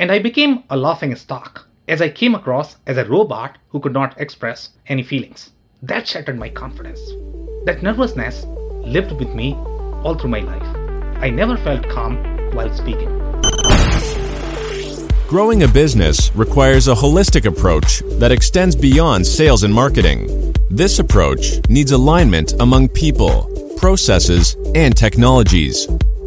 And I became a laughing stock as I came across as a robot who could not express any feelings. That shattered my confidence. That nervousness lived with me all through my life. I never felt calm while speaking. Growing a business requires a holistic approach that extends beyond sales and marketing. This approach needs alignment among people, processes, and technologies.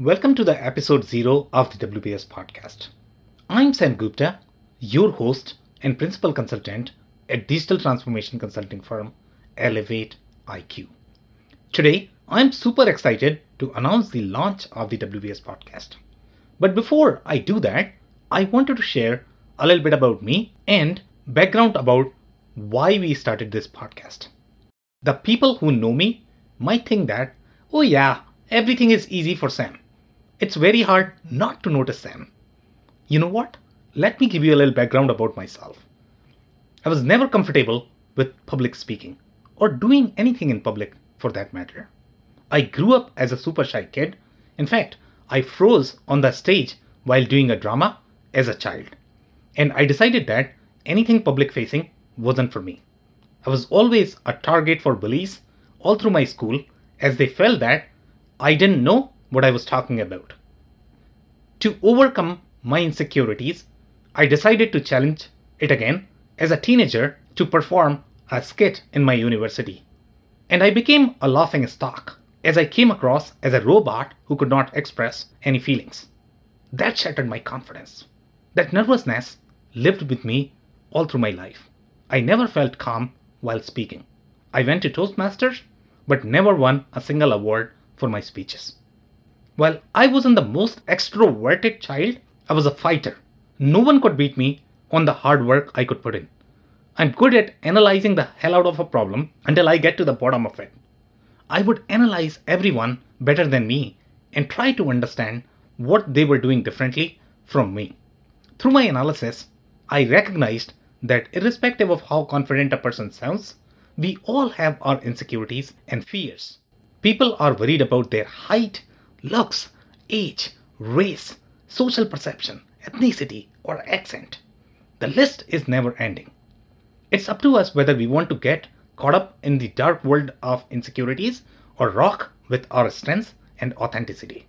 welcome to the episode 0 of the WBS podcast. I'm Sam Gupta, your host and principal consultant at digital transformation consulting firm Elevate IQ. Today, I'm super excited to announce the launch of the WBS podcast. But before I do that, I wanted to share a little bit about me and background about why we started this podcast. The people who know me might think that, oh yeah, everything is easy for Sam. It's very hard not to notice them. You know what? Let me give you a little background about myself. I was never comfortable with public speaking or doing anything in public for that matter. I grew up as a super shy kid. In fact, I froze on the stage while doing a drama as a child. And I decided that anything public facing wasn't for me. I was always a target for bullies all through my school as they felt that I didn't know what I was talking about. To overcome my insecurities, I decided to challenge it again as a teenager to perform a skit in my university. And I became a laughing stock as I came across as a robot who could not express any feelings. That shattered my confidence. That nervousness lived with me all through my life. I never felt calm while speaking. I went to Toastmasters, but never won a single award for my speeches. While I wasn't the most extroverted child, I was a fighter. No one could beat me on the hard work I could put in. I'm good at analyzing the hell out of a problem until I get to the bottom of it. I would analyze everyone better than me and try to understand what they were doing differently from me. Through my analysis, I recognized that irrespective of how confident a person sounds, we all have our insecurities and fears. People are worried about their height, looks, age, race, social perception, ethnicity, or accent. The list is never ending. It's up to us whether we want to get caught up in the dark world of insecurities or rock with our strengths and authenticity.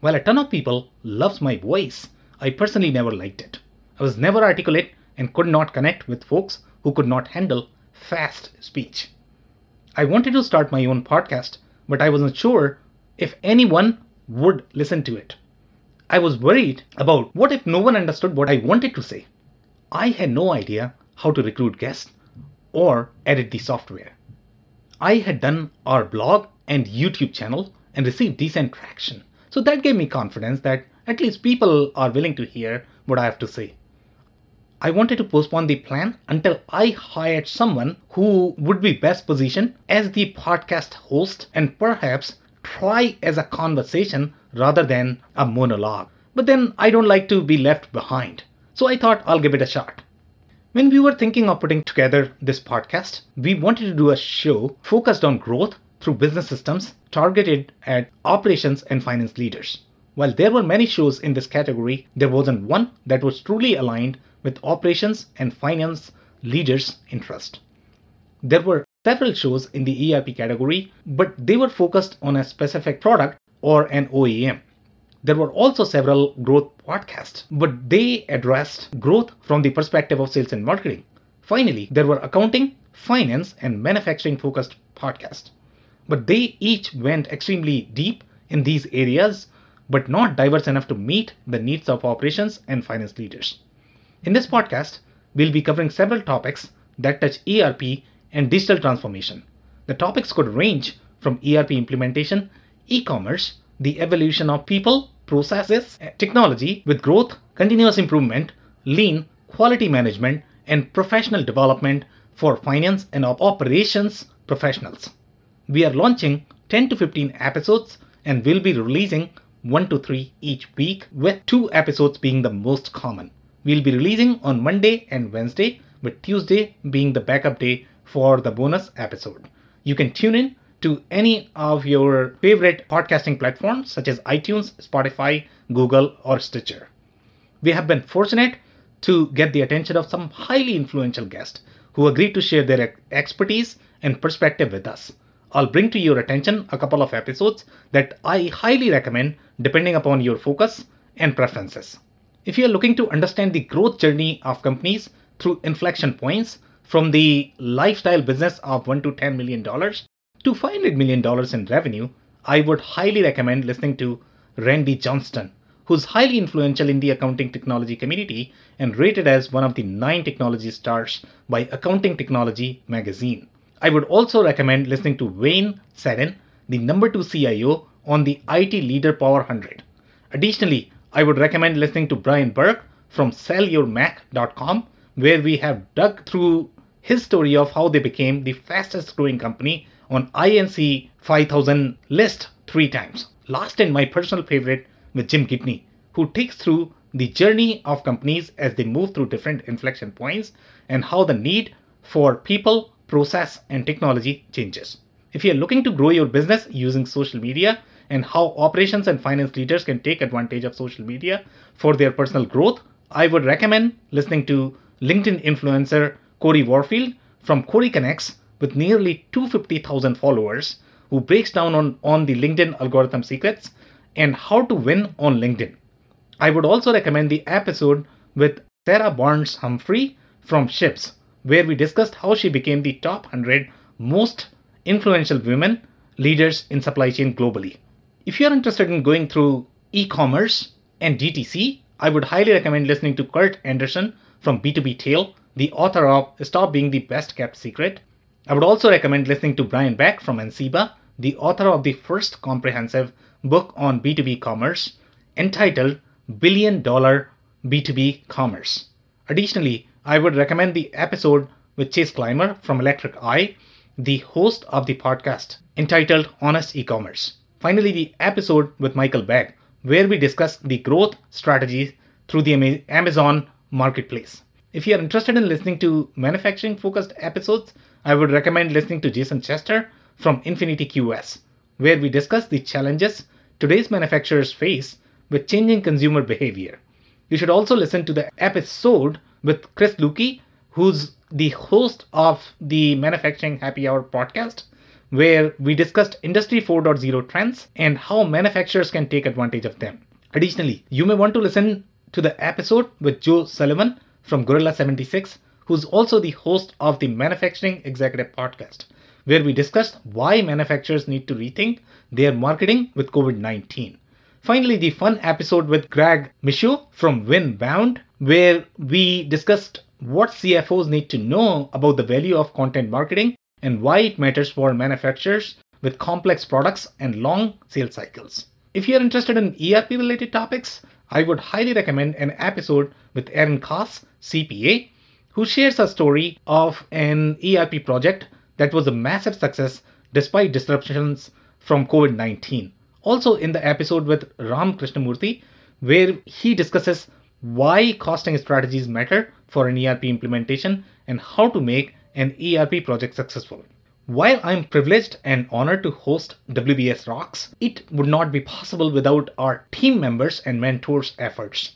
While a ton of people loves my voice, I personally never liked it. I was never articulate and could not connect with folks who could not handle fast speech. I wanted to start my own podcast but I wasn't sure if anyone would listen to it. I was worried about what if no one understood what I wanted to say. I had no idea how to recruit guests or edit the software. I had done our blog and YouTube channel and received decent traction. So that gave me confidence that at least people are willing to hear what I have to say. I wanted to postpone the plan until I hired someone who would be best positioned as the podcast host and perhaps try as a conversation rather than a monologue. But then I don't like to be left behind. So I thought I'll give it a shot. When we were thinking of putting together this podcast, we wanted to do a show focused on growth through business systems targeted at operations and finance leaders. While there were many shows in this category, there wasn't one that was truly aligned with operations and finance leaders' interest. There were several shows in the ERP category, but they were focused on a specific product or an OEM. There were also several growth podcasts, but they addressed growth from the perspective of sales and marketing. Finally, there were accounting, finance, and manufacturing focused podcasts. But they each went extremely deep in these areas, but not diverse enough to meet the needs of operations and finance leaders. In this podcast, we'll be covering several topics that touch ERP and digital transformation. The topics could range from ERP implementation, e commerce, the evolution of people, processes, eh, technology with growth, continuous improvement, lean, quality management, and professional development for finance and operations professionals. We are launching 10 to 15 episodes and will be releasing 1 to 3 each week, with 2 episodes being the most common. We'll be releasing on Monday and Wednesday, with Tuesday being the backup day for the bonus episode. You can tune in to any of your favorite podcasting platforms such as iTunes, Spotify, Google, or Stitcher. We have been fortunate to get the attention of some highly influential guests who agreed to share their expertise and perspective with us. I'll bring to your attention a couple of episodes that I highly recommend depending upon your focus and preferences. If you are looking to understand the growth journey of companies through inflection points from the lifestyle business of 1 to 10 million dollars to 500 million dollars in revenue, I would highly recommend listening to Randy Johnston, who's highly influential in the accounting technology community and rated as one of the 9 technology stars by Accounting Technology magazine. I would also recommend listening to Wayne Sadin, the number 2 CIO on the IT Leader Power 100. Additionally, I would recommend listening to Brian Burke from sellyourmac.com, where we have dug through his story of how they became the fastest growing company on INC 5000 list three times. Last and my personal favorite with Jim Gibney, who takes through the journey of companies as they move through different inflection points and how the need for people, process, and technology changes. If you're looking to grow your business using social media and how operations and finance leaders can take advantage of social media for their personal growth, I would recommend listening to LinkedIn influencer Corey Warfield from Corey Connects with nearly 250,000 followers who breaks down on, on the LinkedIn algorithm secrets and how to win on LinkedIn. I would also recommend the episode with Sarah Barnes Humphrey from Shipz, where we discussed how she became the top 100 most influential women leaders in supply chain globally. If you're interested in going through e commerce and DTC, I would highly recommend listening to Kurt Anderson from B2B Tale, the author of Stop Being the Best Kept Secret. I would also recommend listening to Brian Beck from Ansira, the author of the first comprehensive book on B2B commerce entitled Billion Dollar B2B Commerce. Additionally, I would recommend the episode with Chase Clymer from Electric Eye, the host of the podcast entitled Honest E-commerce. Finally, the episode with Michael Begg, where we discuss the growth strategies through the Amazon marketplace. If you are interested in listening to manufacturing focused episodes, I would recommend listening to Jason Chester from InfinityQS, where we discuss the challenges today's manufacturers face with changing consumer behavior. You should also listen to the episode with Chris Luecke, who's the host of the Manufacturing Happy Hour podcast, where we discussed Industry 4.0 trends and how manufacturers can take advantage of them. Additionally, you may want to listen to the episode with Joe Sullivan from Gorilla 76, who's also the host of the Manufacturing Executive podcast, where we discussed why manufacturers need to rethink their marketing with COVID 19. Finally, the fun episode with Greg Michaud from Winbound, where we discussed what CFOs need to know about the value of content marketing and why it matters for manufacturers with complex products and long sales cycles. If you're interested in ERP related topics, I would highly recommend an episode with Aaron Koss, CPA, who shares a story of an ERP project that was a massive success despite disruptions from COVID 19. Also, in the episode with Ram Krishnamurthy, where he discusses why costing strategies matter for an ERP implementation and how to make an ERP project successful. While I'm privileged and honored to host WBS Rocks, it would not be possible without our team members and mentors' efforts,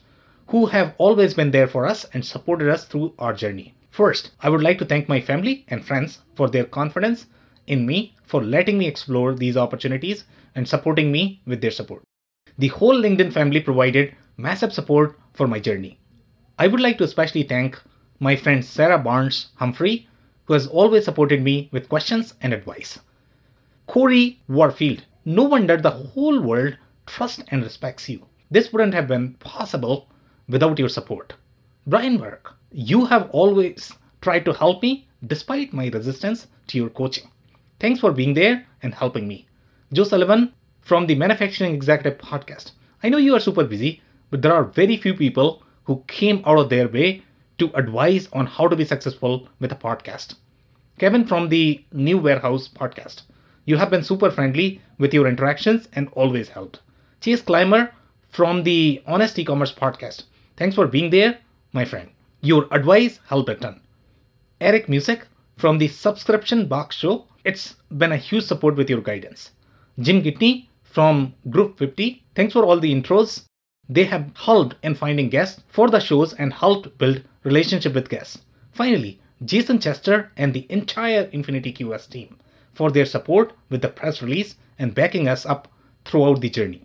who have always been there for us and supported us through our journey. First, I would like to thank my family and friends for their confidence in me for letting me explore these opportunities and supporting me with their support. The whole LinkedIn family provided massive support for my journey. I would like to especially thank my friend Sarah Barnes Humphrey, who has always supported me with questions and advice. Corey Warfield, no wonder the whole world trusts and respects you. This wouldn't have been possible without your support. Brian Burke, you have always tried to help me despite my resistance to your coaching. Thanks for being there and helping me. Joe Sullivan from the Manufacturing Executive Podcast. I know you are super busy, but there are very few people who came out of their way to advise on how to be successful with a podcast. Kevin from the New Warehouse podcast. You have been super friendly with your interactions and always helped. Chase Clymer from the Honest E-commerce podcast. Thanks for being there, my friend. Your advice helped a ton. Eric Music from the Subscription Box Show. It's been a huge support with your guidance. Jim Gibney from Group 50. Thanks for all the intros. They have helped in finding guests for the shows and helped build relationship with guests. Finally, Jason Chester and the entire InfinityQS team for their support with the press release and backing us up throughout the journey.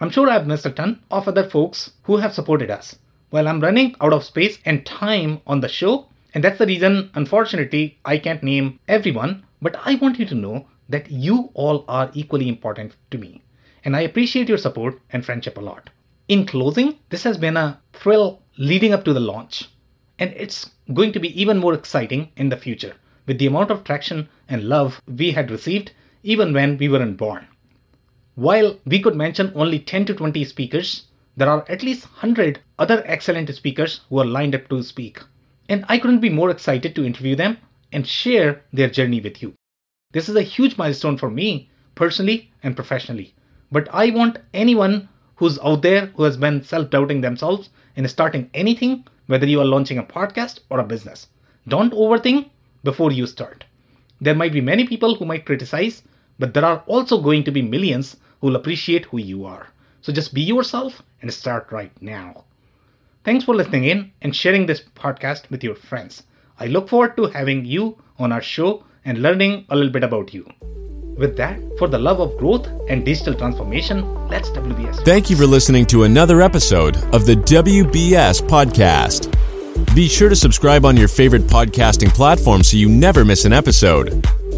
I'm sure I've missed a ton of other folks who have supported us. While I'm running out of space and time on the show, and that's the reason, unfortunately, I can't name everyone, but I want you to know that you all are equally important to me. And I appreciate your support and friendship a lot. In closing, this has been a thrill leading up to the launch. And it's going to be even more exciting in the future with the amount of traction and love we had received even when we weren't born. While we could mention only 10 to 20 speakers, there are at least 100 other excellent speakers who are lined up to speak. And I couldn't be more excited to interview them and share their journey with you. This is a huge milestone for me, personally and professionally. But I want anyone who's out there who has been self doubting themselves in starting anything, whether you are launching a podcast or a business. Don't overthink before you start. There might be many people who might criticize, but there are also going to be millions who will appreciate who you are. So just be yourself and start right now. Thanks for listening in and sharing this podcast with your friends. I look forward to having you on our show and learning a little bit about you. With that, for the love of growth and digital transformation, let's WBS. Thank you for listening to another episode of the WBS Podcast. Be sure to subscribe on your favorite podcasting platform so you never miss an episode.